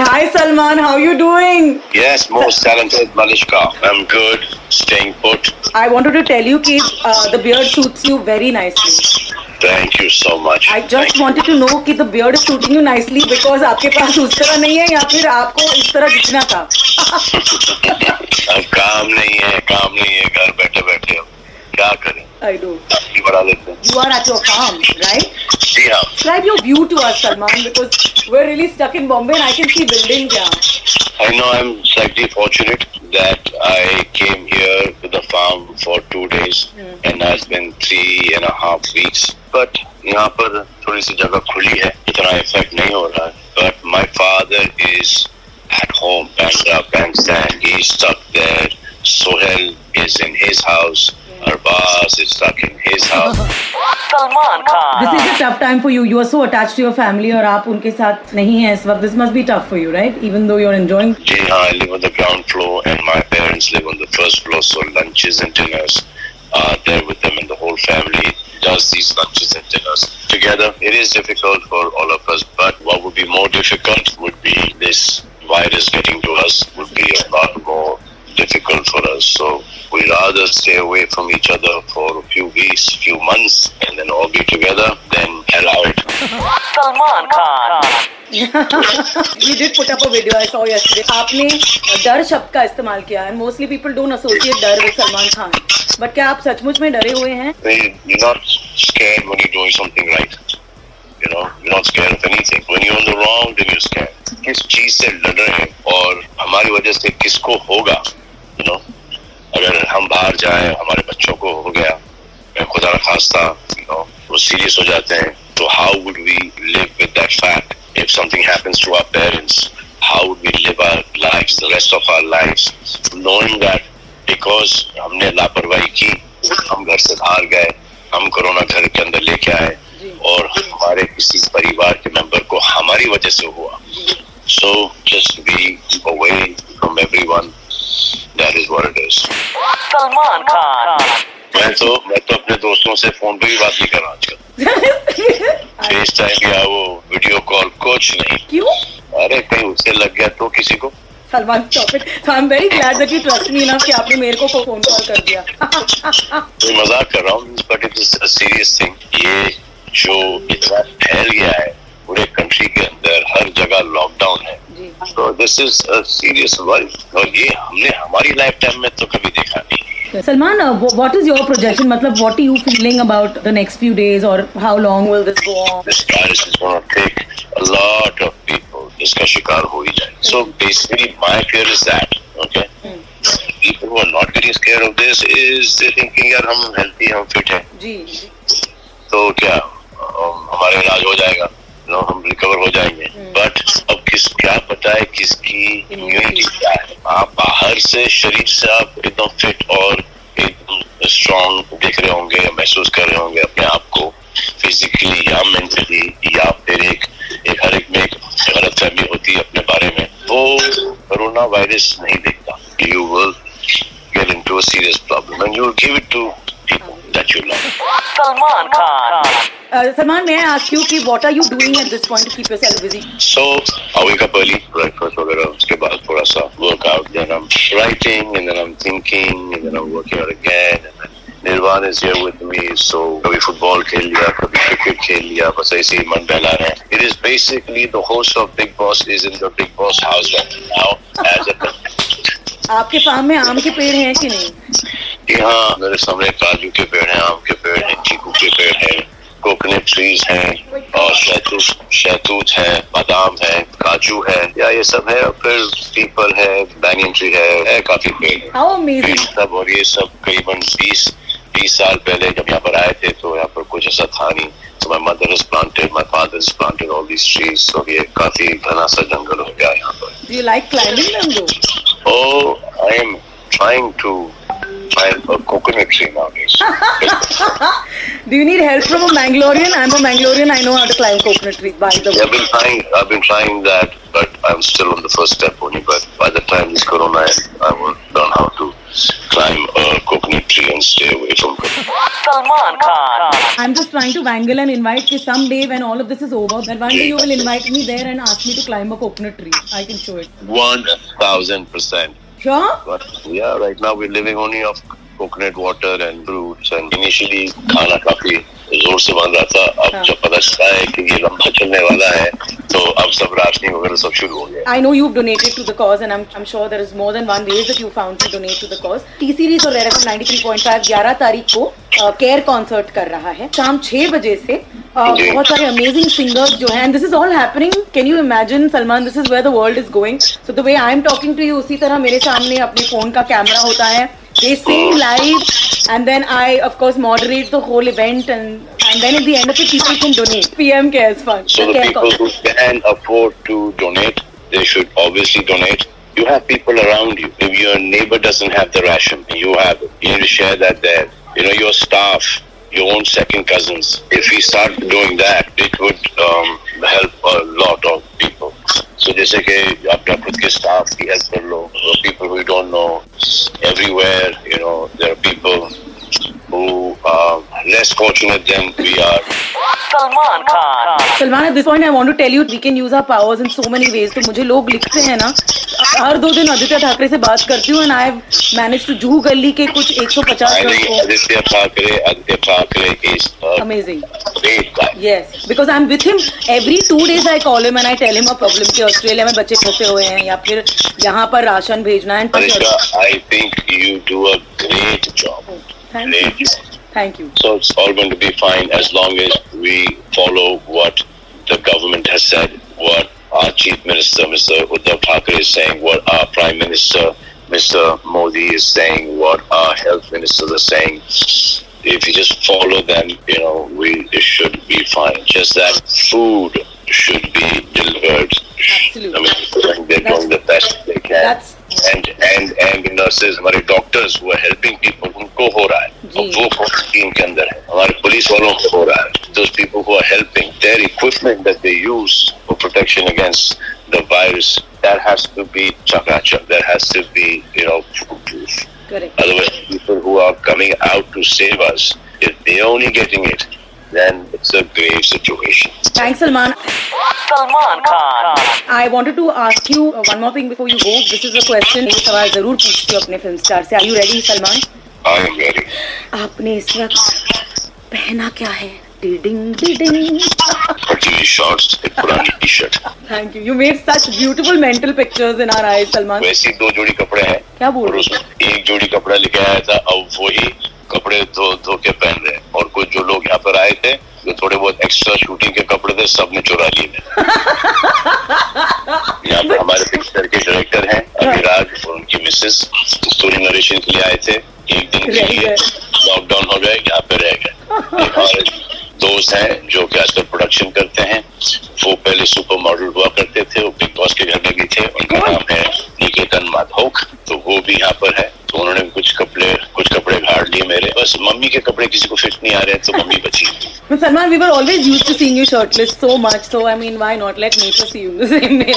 Hi Salman, how you doing? Yes, most talented Malishka. I'm good, staying put. I wanted to tell you कि uh, the beard suits you very nicely. Thank you so much. I just Thank wanted you. to know कि the beard is suiting you nicely because आपके पास उस तरह नहीं है या फिर आपको इस तरह दिखना था काम नहीं है काम नहीं है घर बैठे बैठे क्या करें I do. अपनी बढ़ा लेते हैं You are at your farm, right? जी हाँ Describe your view to us, Salman, because we're really stuck in Bombay and I can see buildings here. I know I'm slightly fortunate that I came here to the farm for two days and has been three and a half weeks. But यहाँ पर थोड़ी सी जगह खुली है इतना effect नहीं हो रहा है But my father is at home, banged up, banged stand. He's stuck there. Sohel is in his house. Arbaz is stuck in his house. Salman Khan. This is a tough time for you. You are so attached to your family और आप उनके साथ नहीं हैं इस वक्त. This must be tough for you, right? Even though you're enjoying. Ji haan, I live on the ground floor and my parents live on the first floor, so lunches and dinners are there with them and the whole family does these lunches and dinners together. It is difficult for all of us, but what would be more difficult would be this virus getting to us would be a lot we'd stay away from each other for a few weeks, few months, and then all be together than allow it. Salman Khan. We did put up a video I saw yesterday. आपने डर शब्द का इस्तेमाल किया है. Mostly people don't associate डर with Salman Khan. But क्या आप सचमुच में डरे हुए हैं? Not scared when you're doing something right. You know, you're not scared of anything. When you're on the wrong, then you're scared. किस चीज़ से लड़ रहे हैं और हमारी वजह से किसको होगा यू नो अगर हम बाहर जाए हमारे बच्चों को हो गया खुदा न खास्ता वो सीरियस हो जाते हैं तो how would we live with that fact if something happens to our parents how would we live our lives, the rest of our lives, knowing that because हमने लापरवाही की हम घर से बाहर गए हम कोरोना घर के अंदर लेके आए और हमारे किसी परिवार के मेंबर को हमारी वजह से हुआ। So just be away from everyone that is what it is Salman Khan. मैं तो मैं तो अपने दोस्तों से फ़ोन पे भी बात नहीं कर रहा आजकल फेस टाइम या वो वीडियो कॉल कुछ नहीं क्यों? अरे कहीं उससे लग गया तो किसी को stop it. So I'm very glad that you trust me enough कि आपने मेरे को फ़ोन कॉल कर दिया. मैं मज़ाक कर रहा हूँ but it is serious thing ये जो इतना फैल गया है पूरे कंट्री के अंदर हर जगह लॉकडाउन है तो this is a serious work और ये हमने हमारी लाइफ टाइम में तो कभी देखा Salman what is your projection मतलब what are you feeling about the next few days और how long will this go on this crisis is gonna take a lot of people इसका शिकार हो ही जाए so basically my fear is that okay people who are not getting scared of this is they thinking यार हम healthy हम fit हैं. जी तो क्या um, हमारा इलाज हो जाएगा। नो हम रिकवर हो जाएँगे। बट अब किस क्या पता है किसकी इम्यूनिटी क्या है आप बाहर से शरीर से आप एकदम फिट और एकदम स्ट्रांग दिख रहे होंगे महसूस कर रहे होंगे अपने आप को फिजिकली या मेंटली या फिर एक एक हर एक में एक गलत फहमी होती है अपने बारे में वो कोरोना वायरस नहीं देखता you will get into a serious problem and you will give it to people that you love. Salman Khan. Uh, Salman, may I ask you कि what are you doing at this point to keep yourself busy? So I wake up early, breakfast वगैरह उसके बाद थोड़ा सा workout, then I'm writing and then I'm thinking and then I'm working out again and then Nirvan is here with me, so कभी football खेल लिया कभी cricket खेल लिया बस ऐसे ही मन बहला रहे हैं It is basically the host of Big Boss is in the Big Boss house right now as a आपके फार्म में आम के पेड़ हैं कि नहीं? यहाँ मेरे सामने काजू के पेड़ हैं आम के पेड़ हैं चीकू के पेड़ हैं कोकोनट ट्रीज हैं और शहतूत शैतूत है बादाम है काजू है या ये सब है और फिर पीपल है बैंगन ट्री है, है काफ़ी पेड़ ये! सब और ये सब करीबन बीस बीस साल पहले जब यहाँ पर आए थे तो यहाँ पर कुछ ऐसा था नहीं So my mother has planted, my father has planted all these trees. So ये काफ़ी घना सा जंगल हो गया यहाँ पर Do you like climbing them though? Oh, I am trying to plant a coconut tree nowadays. Do you need help from a Mangalorean? I'm a Mangalorean. I know how to climb coconut tree. By the way, I've been trying. I've been trying that, but I'm still on the first step only. But by the time this corona, ends, I will learn how to climb a coconut tree and stay away from it. Salman Khan. I'm just trying to wangle and invite कि someday when all of this is over, that one day you will invite me there and ask me to climb a coconut tree. I can show it. One thousand percent. Sure? But yeah, right now we're living only off coconut water and fruits. And initially खाना काफ़ी ज़ोर से बन रहा था अब हाँ. जब पता चला है कि ये लंबा चलने वाला है तो अब सब राशनिंग वगैरह सब शुरू हो गया I know you've donated to the cause and I'm, I'm sure there is more than one ways that you found to donate to the cause. T series और Red FM 93.5 11 तारीख को केयर कॉन्सर्ट कर रहा है शाम 6 बजे से uh, बहुत सारे अमेजिंग सिंगर्स जो हैं this is all happening can you imagine Salman this is where the world is going so the way I am talking to you उसी तरह मेरे सामने अपने फ़ोन का कैमरा होता है they sing live and then I of course moderate the whole event and and then at the end of it people can donate PM cares fund So the the care people cause. who can afford to donate, they should obviously donate. You have people around you. If your neighbor doesn't have the ration, you have it. You need to share that there. You know, your staff, your own second cousins. If we start doing that, it would um, help a lot of people. So जैसे कि अपना खुद के staff की help कर लो. People who you don't know. Everywhere, you know, there are people who are less fortunate than we are. Salman Khan. Salman at this point I want to tell you can use powers in so many ways तो मुझे लोग लिखते हैं ना हर दो दिन आदित्य ठाकरे से बात करती हूँ एंड आई मैनेज टू जू गली के कुछ एक सौ पचास Aditya amazing yes because I am with him every two days I call him and I tell him problem कि ऑस्ट्रेलिया में बच्चे फंसे हुए हैं या फिर यहाँ पर राशन भेजना and I think you do a great job thank you so it's all going to be fine as long as we follow what the government has said, what our Chief Minister, Mr. Uddhav Thackeray is saying, what our Prime Minister, Mr. Modi is saying, what our health ministers are saying. If you just follow them, you know, we it should be fine. Just that food should be delivered. Absolutely. I mean, they're That's- doing the best they can. that's and and and the nurses हमारे doctors who are helping people उनको हो रहा है जी। और वो quarantine के अंदर है हमारे पुलिस वालों को हो रहा है those people who are helping their equipment that they use for protection against the virus that has to be chakachak that has to be you know foolproof correct otherwise people who are coming out to save us if they're only getting it then it's a grave situation thanks Salman Salman Khan. I wanted to ask you uh, one more thing before you go. This is a question ये सवाल जरूर पूछती हूँ अपने film star से. Are you ready, Salman? I am ready आपने इस वक्त पहना क्या है? Particularly shorts एक पुरानी T shirt thank you you made such beautiful mental pictures in our Salman. वैसे दो जोड़ी कपड़े हैं। क्या बोल रहे हो? एक जोड़ी कपड़ा लेके आया था अब वही कपड़े धो धो के पहन रहे हैं। और कुछ जो लोग यहाँ पर आए थे जो थोड़े बहुत एक्स्ट्रा शूटिंग के कपड़े थे सब सबने चुरा लिए यहाँ पर हमारे पिक्चर के डायरेक्टर हैं अभिराज और उनकी मिसेस स्टोरी नरेशन के लिए आए थे एक दिन के रह लिए गए। लॉकडाउन हो गए यहाँ पे रह गए एक हमारे दोस्त हैं जो कि आजकल प्रोडक्शन करते हैं वो पहले सुपर मॉडल हुआ करते थे वो बिग बॉस के घर में भी थे उनका नाम है निकेतन माधोक तो वो भी यहाँ पर है। तो उन्होंने कुछ कपड़े कुछ कपड़े घाट लिए मेरे। बस मम्मी के कपड़े किसी को फिट नहीं आ रहे हैं तो मम्मी बची। Salman we were always use to see you shortlist so much so I mean why not let me see you same way